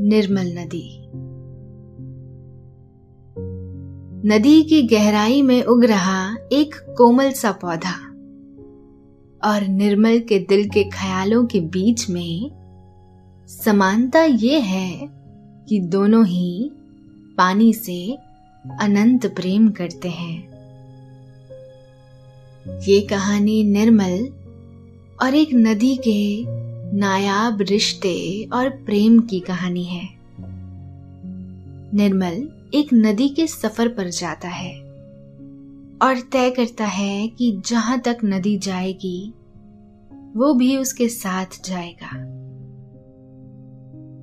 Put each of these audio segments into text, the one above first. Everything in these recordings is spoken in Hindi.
निर्मल नदी। नदी की गहराई में उग रहा एक कोमल सा पौधा और निर्मल के दिल के ख्यालों के बीच में समानता ये है कि दोनों ही पानी से अनंत प्रेम करते हैं। ये कहानी निर्मल और एक नदी के नायाब रिश्ते और प्रेम की कहानी है। निर्मल एक नदी के सफ़र पर जाता है और तय करता है कि जहाँ तक नदी जाएगी, वो भी उसके साथ जाएगा।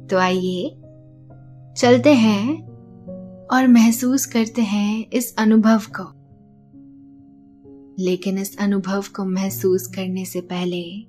तो आइए, चलते हैं और महसूस करते हैं इस अनुभव को। लेकिन इस अनुभव को महसूस करने से पहले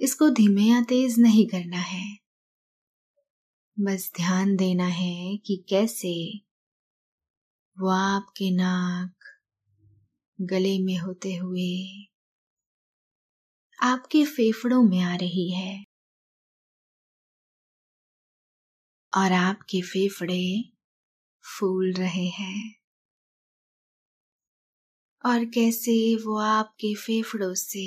इसको धीमे या तेज नहीं करना है। बस ध्यान देना है कि कैसे वो आपके नाक, गले में होते हुए आपके फेफड़ों में आ रही है। और आपके फेफड़े फूल रहे हैं। और कैसे वो आपके फेफड़ों से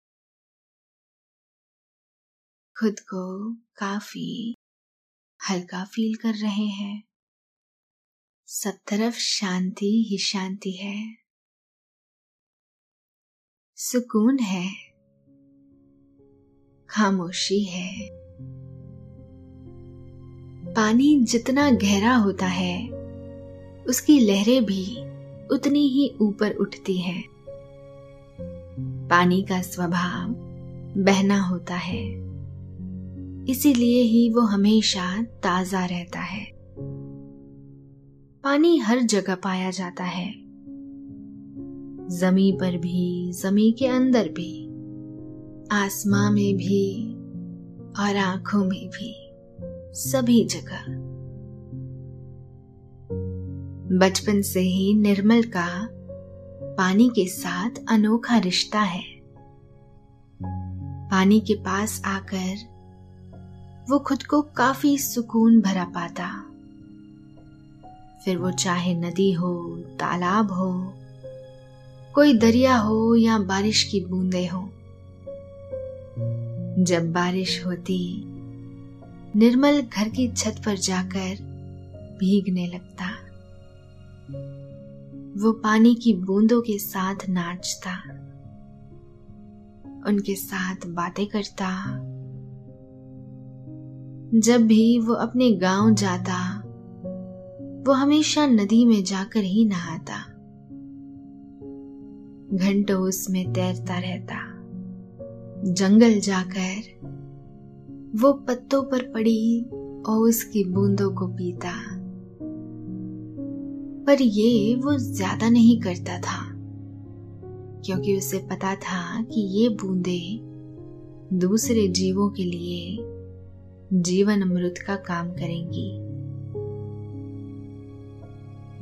खुद को काफ़ी हल्का फील कर रहे हैं। सब तरफ़ शांति ही शांति है। सुकून है। खामोशी है। पानी जितना गहरा होता है, उसकी लहरें भी उतनी ही ऊपर उठती हैं। पानी का स्वभाव बहना होता है। इसीलिए ही वो हमेशा ताज़ा रहता है। पानी हर जगह पाया जाता है। जमी पर भी, जमी के अंदर भी, आसमां में भी और आँखों में भी, सभी जगह। बचपन से ही निर्मल का पानी के साथ अनोखा रिश्ता है। पानी के पास आकर वो खुद को काफ़ी सुकून भरा पाता। फिर वो चाहे नदी हो, तालाब हो, कोई दरिया हो या बारिश की बूंदे हो। जब बारिश होती, निर्मल घर की छत पर जाकर भीगने लगता। वो पानी की बूंदों के साथ नाचता। उनके साथ बातें करता। जब भी वो अपने गाँव जाता, वो हमेशा नदी में जाकर ही नहाता। घंटों उसमें तैरता रहता। जंगल जाकर वो पत्तों पर पड़ी और उसकी बूंदों को पीता। पर ये वो ज़्यादा नहीं करता था, क्योंकि उसे पता था कि ये बूंदे दूसरे जीवों के लिए जीवन अमृत का काम करेंगी।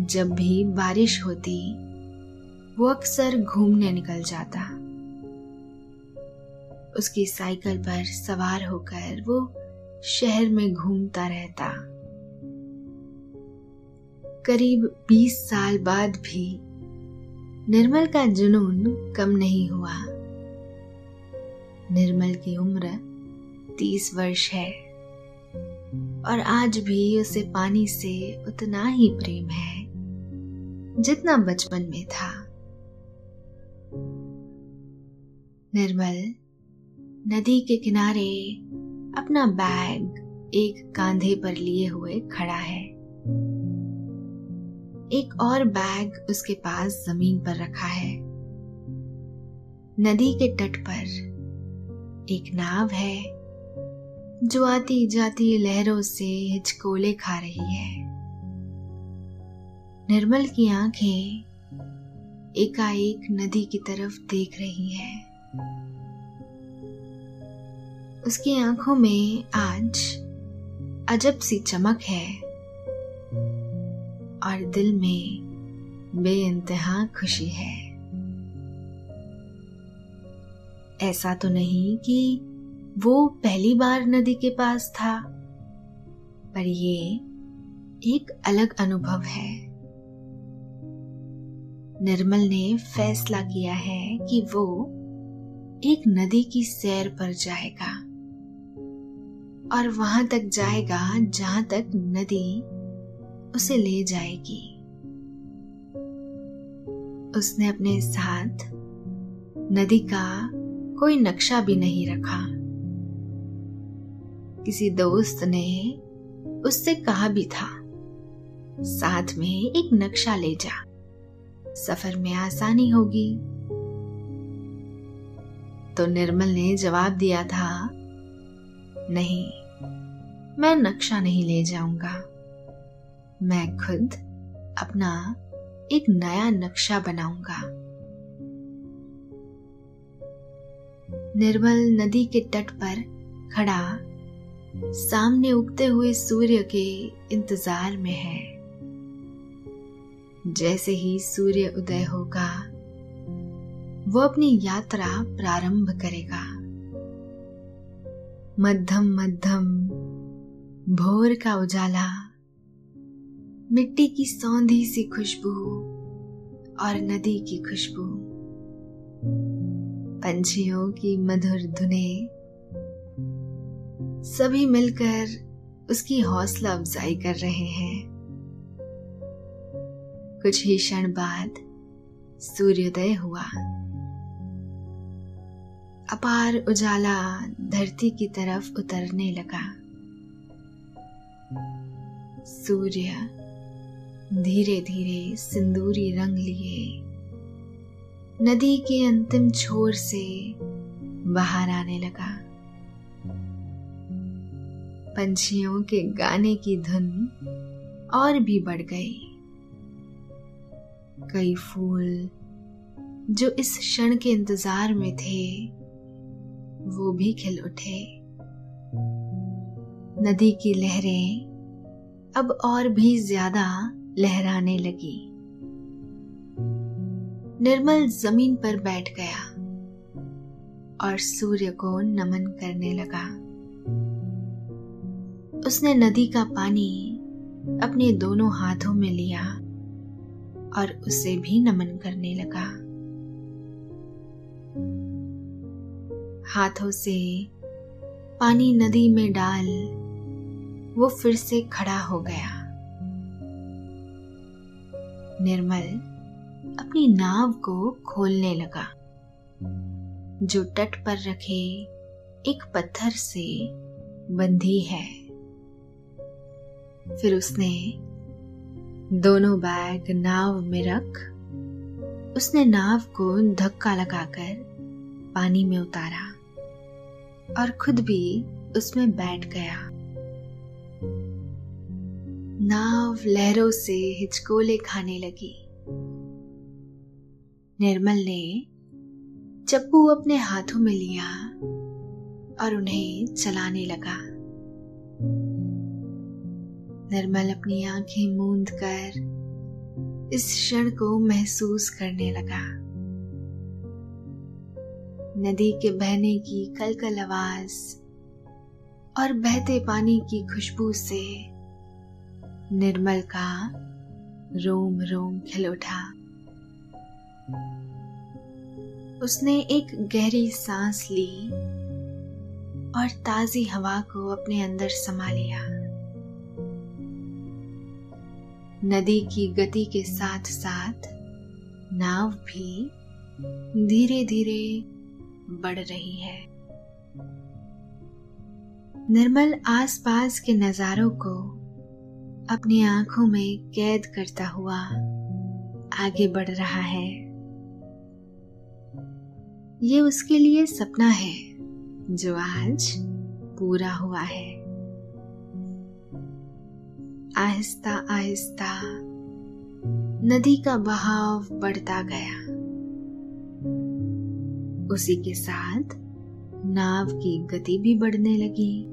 जब भी बारिश होती, वो अक्सर घूमने निकल जाता। उसकी साइकिल पर सवार होकर वो शहर में घूमता रहता। करीब 20 साल बाद भी निर्मल का जुनून कम नहीं हुआ। निर्मल की उम्र 30 वर्ष है। और आज भी उसे पानी से उतना ही प्रेम है, जितना बचपन में था। निर्मल, नदी के किनारे अपना बैग एक कांधे पर लिए हुए खड़ा है। एक और बैग उसके पास ज़मीन पर रखा है। नदी के तट पर एक नाव है। जो आती जाती लहरों से हिचकोले खा रही है। निर्मल की आँखें एकाएक नदी की तरफ़ देख रही है। उसकी आँखों में आज अजब सी चमक है और दिल में बेइंतहा खुशी है। ऐसा तो नहीं कि वो पहली बार नदी के पास था। पर ये एक अलग अनुभव है। निर्मल ने फैसला किया है कि वो एक नदी की सैर पर जाएगा और वहाँ तक जाएगा जहाँ तक नदी उसे ले जाएगी। उसने अपने साथ नदी का कोई नक्शा भी नहीं रखा। किसी दोस्त ने उससे कहा भी था, साथ में एक नक्शा ले जा, सफ़र में आसानी होगी। तो निर्मल ने जवाब दिया था, नहीं, मैं नक्शा नहीं ले जाऊँगा। मैं खुद अपना एक नया नक्शा बनाऊँगा। निर्मल नदी के तट पर खड़ा सामने उगते हुए सूर्य के इंतज़ार में है। जैसे ही सूर्य उदय होगा, वो अपनी यात्रा प्रारंभ करेगा। मध्यम मध्यम भोर का उजाला, मिट्टी की सौंधी सी खुशबू और नदी की खुशबू, पंछियों की मधुर धुने सभी मिलकर उसकी हौसला अफजाई कर रहे हैं। कुछ ही क्षण बाद सूर्योदय हुआ। अपार उजाला धरती की तरफ़ उतरने लगा। सूर्य धीरे धीरे सिंदूरी रंग लिए। नदी के अंतिम छोर से बाहर आने लगा। पंछियों के गाने की धुन और भी बढ़ गई। कई फूल जो इस क्षण के इंतज़ार में थे, वो भी खिल उठे। नदी की लहरें अब और भी ज़्यादा लहराने लगी। निर्मल ज़मीन पर बैठ गया और सूर्य को नमन करने लगा। उसने नदी का पानी अपने दोनों हाथों में लिया और उसे भी नमन करने लगा। हाथों से पानी नदी में डाल वो फिर से खड़ा हो गया। निर्मल अपनी नाव को खोलने लगा, जो तट पर रखे एक पत्थर से बंधी है। फिर उसने दोनों बैग नाव में रख, उसने नाव को धक्का लगाकर पानी में उतारा और खुद भी उसमें बैठ गया। नाव लहरों से हिचकोले खाने लगी। निर्मल ने चप्पू अपने हाथों में लिया और उन्हें चलाने लगा। निर्मल अपनी आँखें मूंद कर इस क्षण को महसूस करने लगा। नदी के बहने की कलकल आवाज़ और बहते पानी की खुशबू से निर्मल का रोम रोम खिल उठा। उसने एक गहरी सांस ली और ताजी हवा को अपने अंदर समा लिया। नदी की गति के साथ साथ नाव भी धीरे धीरे बढ़ रही है। निर्मल आसपास के नजारों को अपनी आँखों में कैद करता हुआ आगे बढ़ रहा है। ये उसके लिए सपना है, जो आज पूरा हुआ है। आहिस्ता आहिस्ता नदी का बहाव बढ़ता गया। उसी के साथ नाव की गति भी बढ़ने लगी।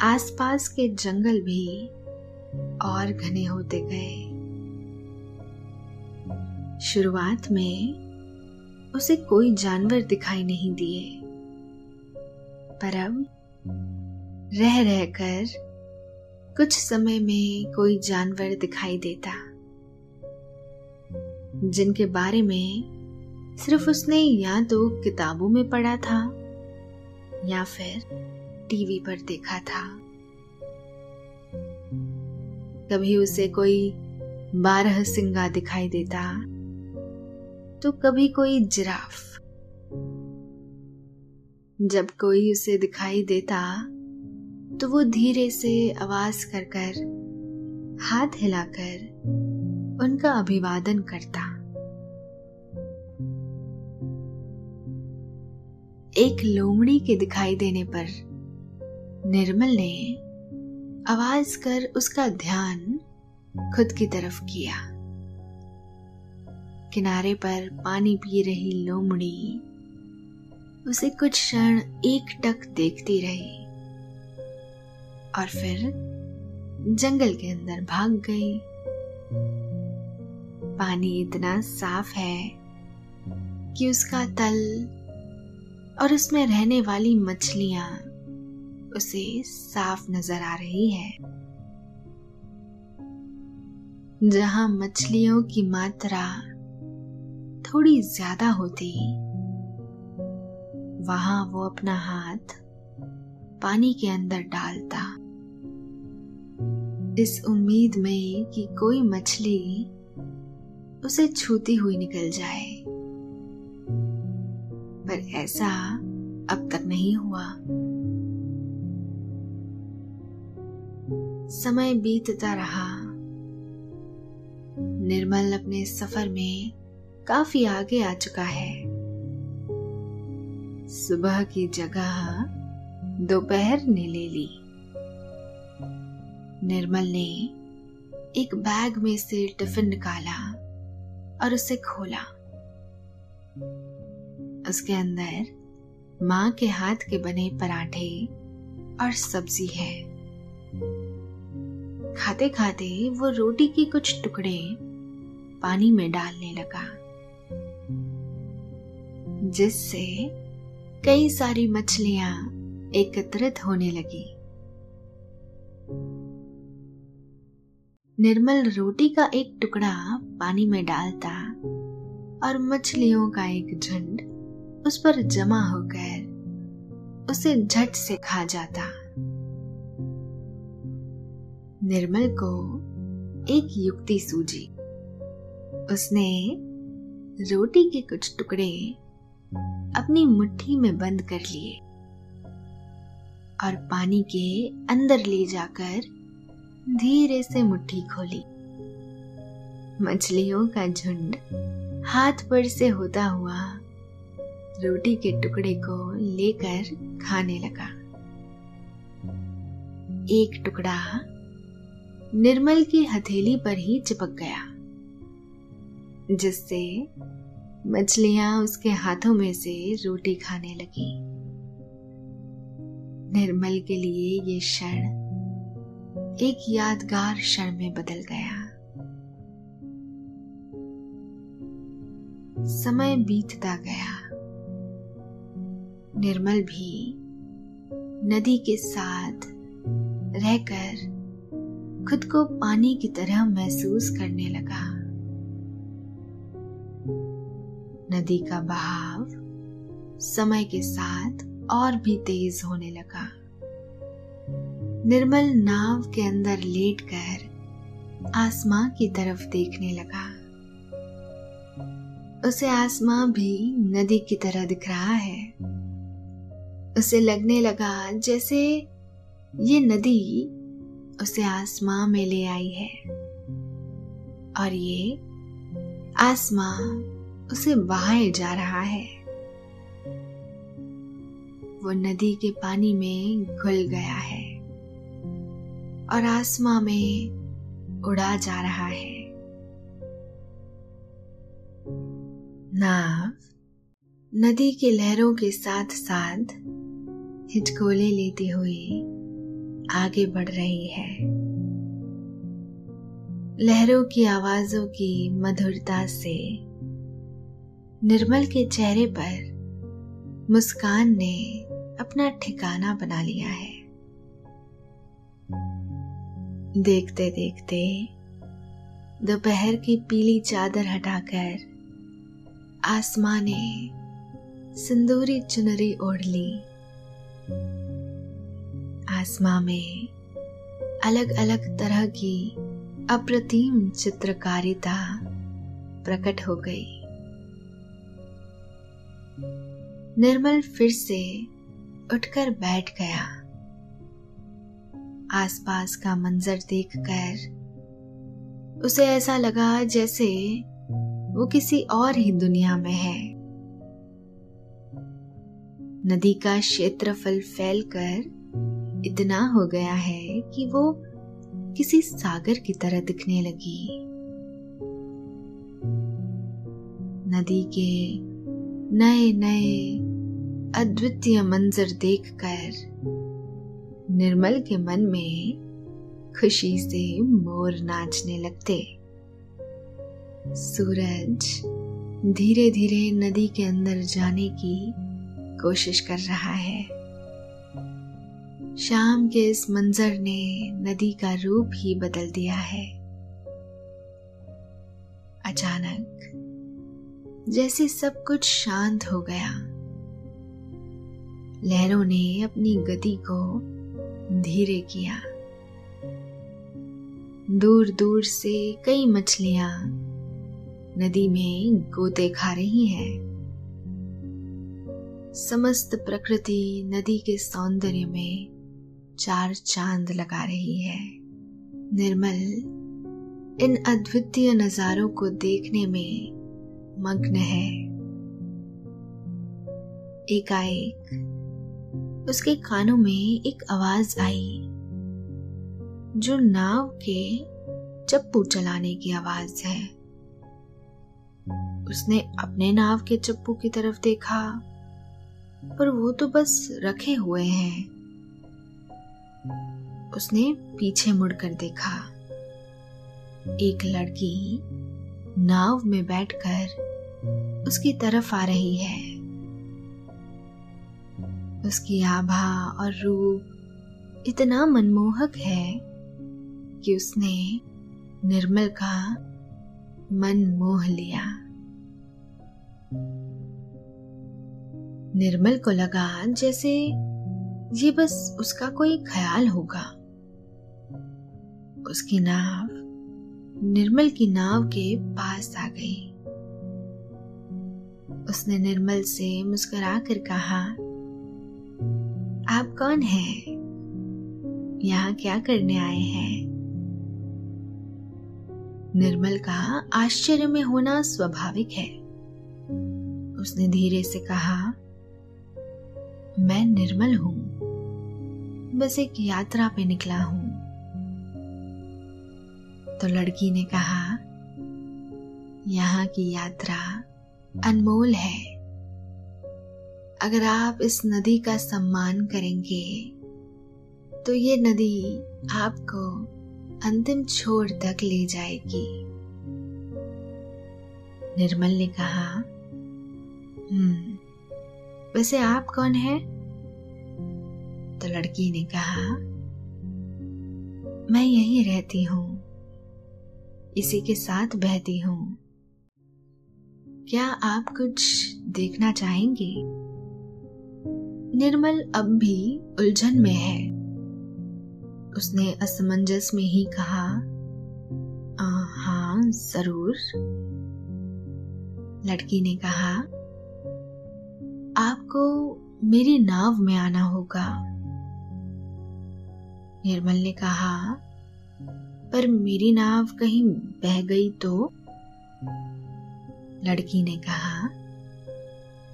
आसपास के जंगल भी और घने होते गए। शुरुआत में उसे कोई जानवर दिखाई नहीं दिए। पर अब रह रहकर कुछ समय में कोई जानवर दिखाई देता, जिनके बारे में सिर्फ़ उसने या तो किताबों में पढ़ा था या फिर टीवी पर देखा था। कभी उसे कोई बारह सिंगा दिखाई देता तो कभी कोई जिराफ। जब कोई उसे दिखाई देता तो वो धीरे से आवाज़ कर कर हाथ हिलाकर उनका अभिवादन करता। एक लोमड़ी के दिखाई देने पर निर्मल ने आवाज़ कर उसका ध्यान खुद की तरफ़ किया। किनारे पर पानी पी रही लोमड़ी उसे कुछ क्षण एक टक देखती रही। और फिर जंगल के अंदर भाग गई। पानी इतना साफ़ है कि उसका तल और उसमें रहने वाली मछलियाँ उसे साफ़ नज़र आ रही है। जहाँ मछलियों की मात्रा थोड़ी ज़्यादा होती, वहाँ वो अपना हाथ पानी के अंदर डालता। इस उम्मीद में कि कोई मछली उसे छूती हुई निकल जाए। पर ऐसा अब तक नहीं हुआ। समय बीतता रहा। निर्मल अपने सफ़र में काफ़ी आगे आ चुका है। सुबह की जगह दोपहर ने ले ली। निर्मल ने एक बैग में से टिफ़िन निकाला और उसे खोला। उसके अंदर माँ के हाथ के बने पराठे और सब्ज़ी है। खाते खाते वो रोटी के कुछ टुकड़े पानी में डालने लगा, जिससे कई सारी मछलियाँ एकत्रित होने लगी। निर्मल रोटी का एक टुकड़ा पानी में डालता और मछलियों का एक झुंड उस पर जमा होकर उसे झट से खा जाता। निर्मल को एक युक्ति सूझी। उसने रोटी के कुछ टुकड़े अपनी मुट्ठी में बंद कर लिए और पानी के अंदर ले जाकर धीरे से मुट्ठी खोली। मछलियों का झुंड हाथ पर से होता हुआ रोटी के टुकड़े को लेकर खाने लगा। एक टुकड़ा निर्मल की हथेली पर ही चिपक गया, जिससे मछलियाँ उसके हाथों में से रोटी खाने लगी। निर्मल के लिए ये क्षण एक यादगार क्षण में बदल गया। समय बीतता गया। निर्मल भी नदी के साथ रहकर खुद को पानी की तरह महसूस करने लगा। नदी का बहाव समय के साथ और भी तेज होने लगा। निर्मल नाव के अंदर लेटकर आसमां की तरफ़ देखने लगा। उसे आसमां भी नदी की तरह दिख रहा है। उसे लगने लगा जैसे ये नदी उसे आसमां में ले आई है। और ये आसमां उसे बहाए जा रहा है। वो नदी के पानी में घुल गया है। और आसमां में उड़ा जा रहा है। नाव नदी के लहरों के साथ साथ हिचकोले लेती हुई आगे बढ़ रही है। लहरों की आवाजों की मधुरता से निर्मल के चेहरे पर मुस्कान ने अपना ठिकाना बना लिया है। देखते देखते दोपहर की पीली चादर हटाकर आसमां ने सिंदूरी चुनरी ओढ़ ली। आसमां में अलग अलग तरह की अप्रतिम चित्रकारिता प्रकट हो गई। निर्मल फिर से उठकर बैठ गया। आसपास का मंजर देखकर। उसे ऐसा लगा जैसे वो किसी और ही दुनिया में है। नदी का क्षेत्रफल फैलकर इतना हो गया है कि वो किसी सागर की तरह दिखने लगी। नदी के नए नए अद्वितीय मंजर देखकर निर्मल के मन में खुशी से मोर नाचने लगते। सूरज धीरे धीरे नदी के अंदर जाने की कोशिश कर रहा है। शाम के इस मंजर ने नदी का रूप ही बदल दिया है। अचानक जैसे सब कुछ शांत हो गया। लहरों ने अपनी गति को धीरे किया। दूर दूर से कई मछलियाँ नदी में गोते खा रही हैं। समस्त प्रकृति नदी के सौंदर्य में चार चाँद लगा रही है। निर्मल, इन अद्वितीय नजारों को देखने में मग्न है। एकाएक उसके कानों में एक आवाज़ आई, जो नाव के चप्पू चलाने की आवाज़ है। उसने अपने नाव के चप्पू की तरफ़ देखा, पर वो तो बस रखे हुए हैं। उसने पीछे मुड़कर देखा, एक लड़की नाव में बैठकर उसकी तरफ़ आ रही है। उसकी आभा और रूप इतना मनमोहक है कि उसने निर्मल का मन मोह लिया। निर्मल को लगा जैसे ये बस उसका कोई ख्याल होगा। उसकी नाव, निर्मल की नाव के पास आ गई। उसने निर्मल से मुस्कुरा कर कहा आप कौन हैं? यहाँ क्या करने आए हैं? निर्मल का आश्चर्य में होना स्वाभाविक है। उसने धीरे से कहा, मैं निर्मल हूँ। बस एक यात्रा पे निकला हूँ। तो लड़की ने कहा, यहाँ की यात्रा अनमोल है। अगर आप इस नदी का सम्मान करेंगे तो ये नदी आपको अंतिम छोर तक ले जाएगी। निर्मल ने कहा हम्म वैसे आप कौन है? तो लड़की ने कहा, मैं यहीं रहती हूँ, इसी के साथ बहती हूँ। क्या आप कुछ देखना चाहेंगे? निर्मल अब भी उलझन में है। उसने असमंजस में ही कहा हाँ ज़रूर। लड़की ने कहा आपको मेरी नाव में आना होगा। निर्मल ने कहा पर मेरी नाव कहीं बह गई तो? लड़की ने कहा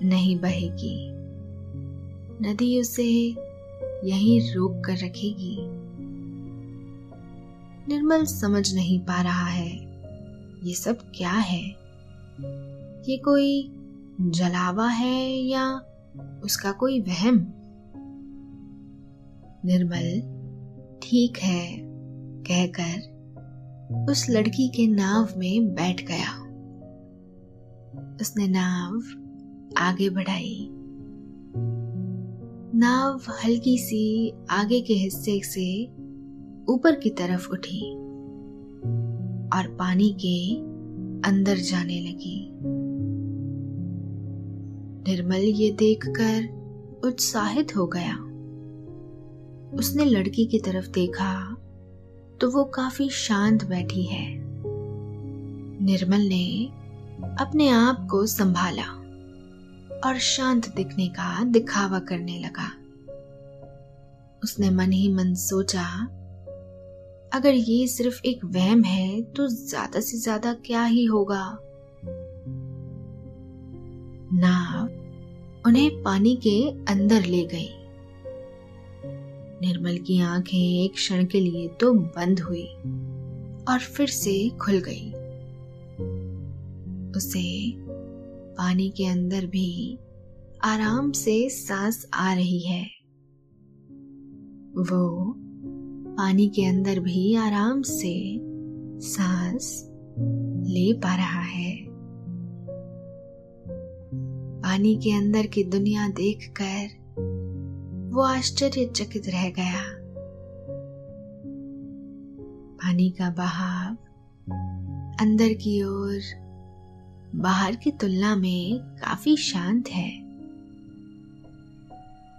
नहीं बहेगी। नदी उसे यहीं रोक कर रखेगी। निर्मल समझ नहीं पा रहा है, ये सब क्या है? ये कोई जलावा है या उसका कोई वहम? निर्मल ठीक है, कहकर उस लड़की के नाव में बैठ गया। उसने नाव आगे बढ़ाई। नाव हल्की सी आगे के हिस्से से ऊपर की तरफ़ उठी और पानी के अंदर जाने लगी। निर्मल ये देखकर उत्साहित हो गया। उसने लड़की की तरफ़ देखा तो वो काफ़ी शांत बैठी है। निर्मल ने अपने आप को संभाला। और शांत दिखने का दिखावा करने लगा। उसने मन ही मन सोचा, अगर ये सिर्फ़ एक वहम है तो ज़्यादा से ज़्यादा क्या ही होगा? नाव उन्हें पानी के अंदर ले गई। निर्मल की आँखें एक क्षण के लिए तो बंद हुई और फिर से खुल गई। उसे पानी के अंदर भी आराम से सांस आ रही है। वो पानी के अंदर भी आराम से सांस ले पा रहा है। पानी के अंदर की दुनिया देखकर वो आश्चर्यचकित रह गया। पानी का बहाव अंदर की ओर बाहर की तुलना में काफ़ी शांत है।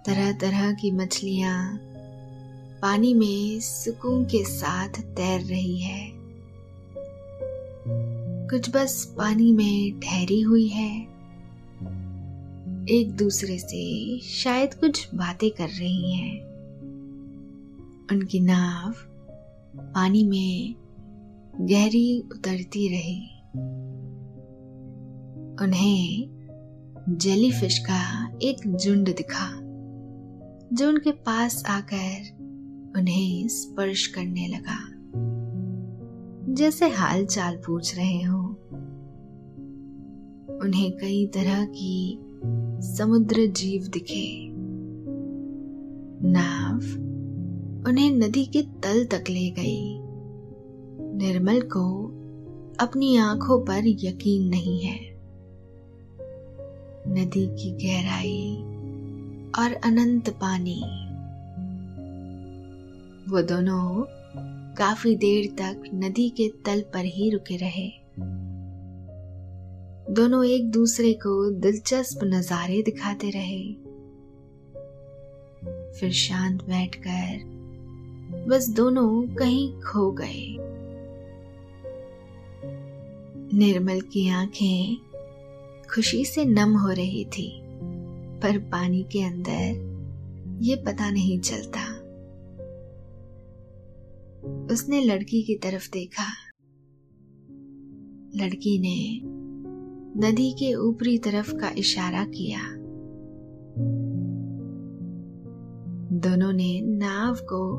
तरह तरह की मछलियाँ पानी में सुकून के साथ तैर रही है। कुछ बस पानी में ठहरी हुई है। एक दूसरे से शायद कुछ बातें कर रही हैं। उनकी नाव पानी में गहरी उतरती रही। उन्हें जेलीफिश का एक झुंड दिखा, जो उनके पास आकर उन्हें स्पर्श करने लगा। जैसे हाल चाल पूछ रहे हो, उन्हें कई तरह की समुद्र जीव दिखे। नाव उन्हें नदी के तल तक ले गई। निर्मल को अपनी आँखों पर यकीन नहीं है। नदी की गहराई और अनंत पानी। वो दोनों काफ़ी देर तक नदी के तल पर ही रुके रहे। दोनों एक दूसरे को दिलचस्प नजारे दिखाते रहे। फिर शांत बैठकर बस दोनों कहीं खो गए। निर्मल की आँखें खुशी से नम हो रही थी, पर पानी के अंदर ये पता नहीं चलता। उसने लड़की की तरफ़ देखा। लड़की ने नदी के ऊपरी तरफ़ का इशारा किया। दोनों ने नाव को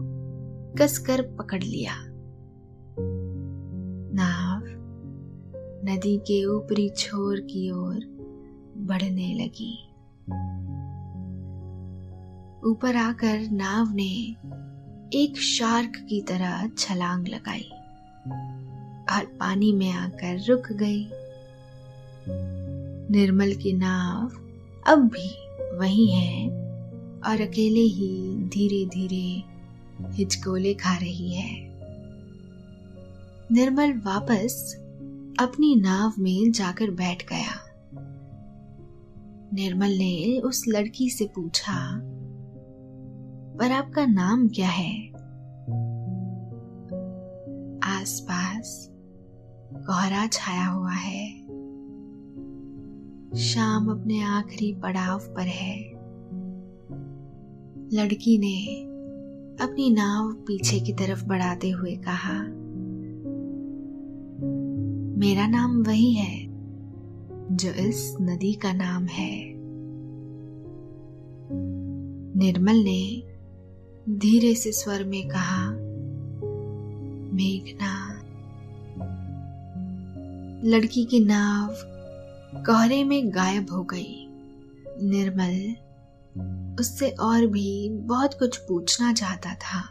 कसकर पकड़ लिया। नदी के ऊपरी छोर की ओर बढ़ने लगी। ऊपर आकर नाव ने एक शार्क की तरह छलांग लगाई और पानी में आकर रुक गई। निर्मल की नाव अब भी वही है और अकेले ही धीरे धीरे हिचकोले खा रही है। निर्मल वापस अपनी नाव में जाकर बैठ गया। निर्मल ने उस लड़की से पूछा, पर आपका नाम क्या है? आसपास कोहरा छाया हुआ है। शाम अपने आखिरी पड़ाव पर है। लड़की ने अपनी नाव पीछे की तरफ़ बढ़ाते हुए कहा मेरा नाम वही है, जो इस नदी का नाम है। निर्मल ने धीरे से स्वर में कहा, मेघना, लड़की की नाव कोहरे में गायब हो गई। निर्मल उससे और भी बहुत कुछ पूछना चाहता था,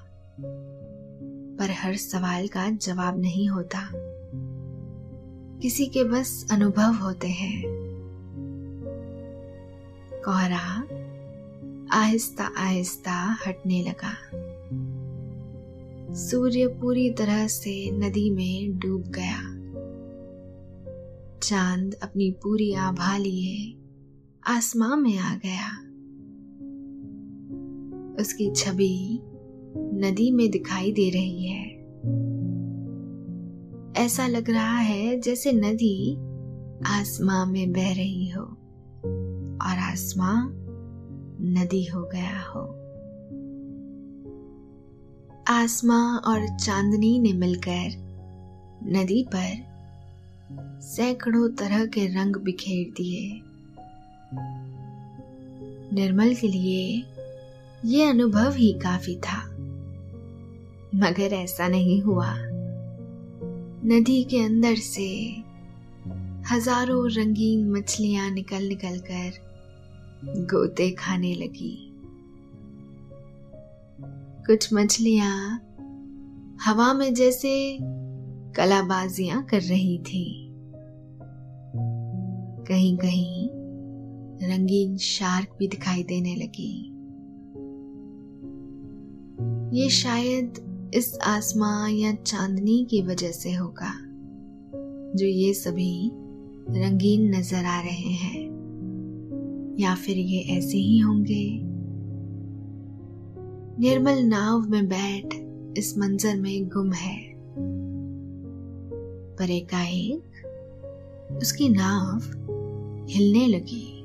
पर हर सवाल का जवाब नहीं होता। किसी के बस अनुभव होते हैं। कोहरा आहिस्ता आहिस्ता हटने लगा। सूर्य पूरी तरह से नदी में डूब गया। चाँद अपनी पूरी आभा लिए आसमां में आ गया। उसकी छवि नदी में दिखाई दे रही है। ऐसा लग रहा है जैसे नदी आसमां में बह रही हो और आसमां नदी हो गया हो। आसमां और चांदनी ने मिलकर नदी पर सैकड़ों तरह के रंग बिखेर दिए। निर्मल के लिए ये अनुभव ही काफ़ी था, मगर ऐसा नहीं हुआ। नदी के अंदर से हज़ारों रंगीन मछलियाँ निकल निकल कर गोते खाने लगी। कुछ मछलियाँ हवा में जैसे कलाबाजियाँ कर रही थी। कहीं कहीं रंगीन शार्क भी दिखाई देने लगी। ये शायद इस आसमां या चांदनी की वजह से होगा, जो ये सभी रंगीन नज़र आ रहे हैं, या फिर ये ऐसे ही होंगे। निर्मल नाव में बैठ इस मंजर में गुम है। पर एकाएक उसकी नाव हिलने लगी।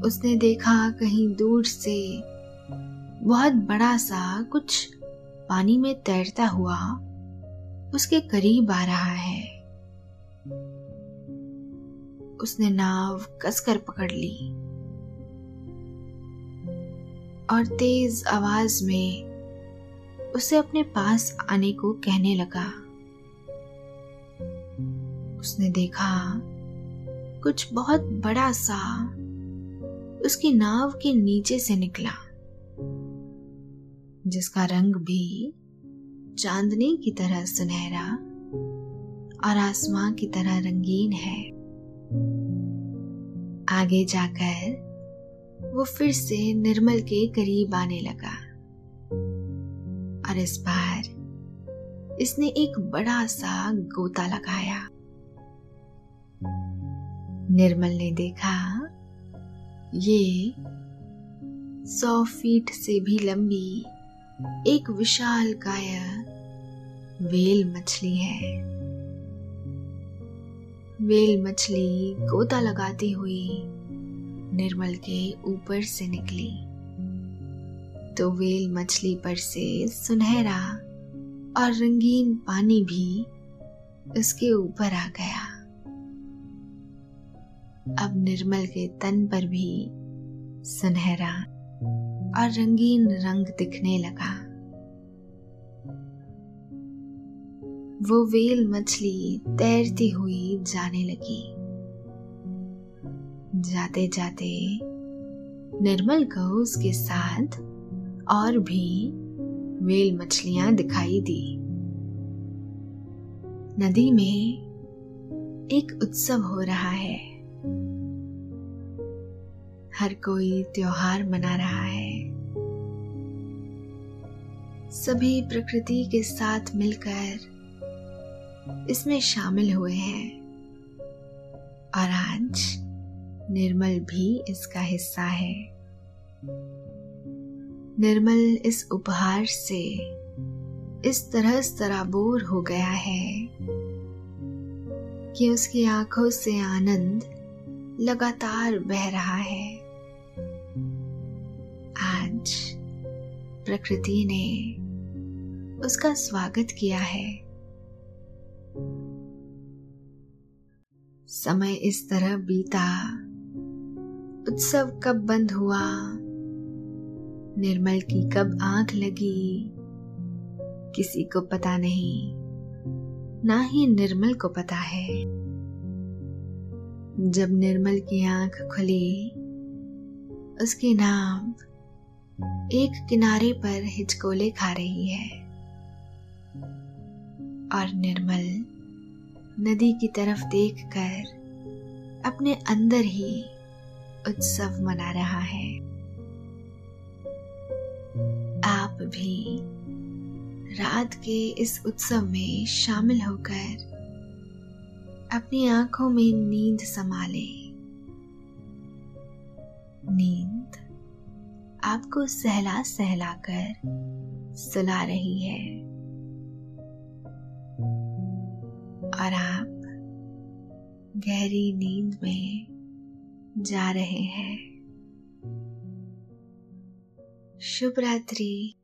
उसने देखा कहीं दूर से बहुत बड़ा सा कुछ पानी में तैरता हुआ उसके करीब आ रहा है। उसने नाव कसकर पकड़ ली और तेज आवाज़ में उसे अपने पास आने को कहने लगा। उसने देखा कुछ बहुत बड़ा सा उसकी नाव के नीचे से निकला। जिसका रंग भी चांदनी की तरह सुनहरा और आसमां की तरह रंगीन है। आगे जाकर वो फिर से निर्मल के करीब आने लगा और इस बार इसने एक बड़ा सा गोता लगाया। निर्मल ने देखा, ये सौ फीट से भी लंबी एक विशाल काय वेल मछली है। वेल मछली गोता लगाती हुई निर्मल के ऊपर से निकली। तो वेल मछली पर से सुनहरा और रंगीन पानी भी उसके ऊपर आ गया। अब निर्मल के तन पर भी सुनहरा और रंगीन रंग दिखने लगा। वो वेल मछली तैरती हुई जाने लगी। जाते जाते निर्मल को उसके साथ और भी वेल मछलियाँ दिखाई दी। नदी में एक उत्सव हो रहा है। हर कोई त्योहार मना रहा है। सभी प्रकृति के साथ मिलकर इसमें शामिल हुए हैं। और आज निर्मल भी इसका हिस्सा है। निर्मल इस उपहार से इस तरह सराबोर हो गया है कि उसकी आँखों से आनंद लगातार बह रहा है। आज प्रकृति ने उसका स्वागत किया है। समय इस तरह बीता। उत्सव कब बंद हुआ? निर्मल की कब आँख लगी? किसी को पता नहीं। ना ही निर्मल को पता है। जब निर्मल की आँख खुली, उसकी नाम एक किनारे पर हिचकोले खा रही है। और निर्मल नदी की तरफ़ देखकर अपने अंदर ही उत्सव मना रहा है। आप भी रात के इस उत्सव में शामिल होकर अपनी आँखों में नींद संभाले। नींद आपको सहला सहला कर सुला रही है। और आप गहरी नींद में जा रहे हैं। शुभ रात्रि।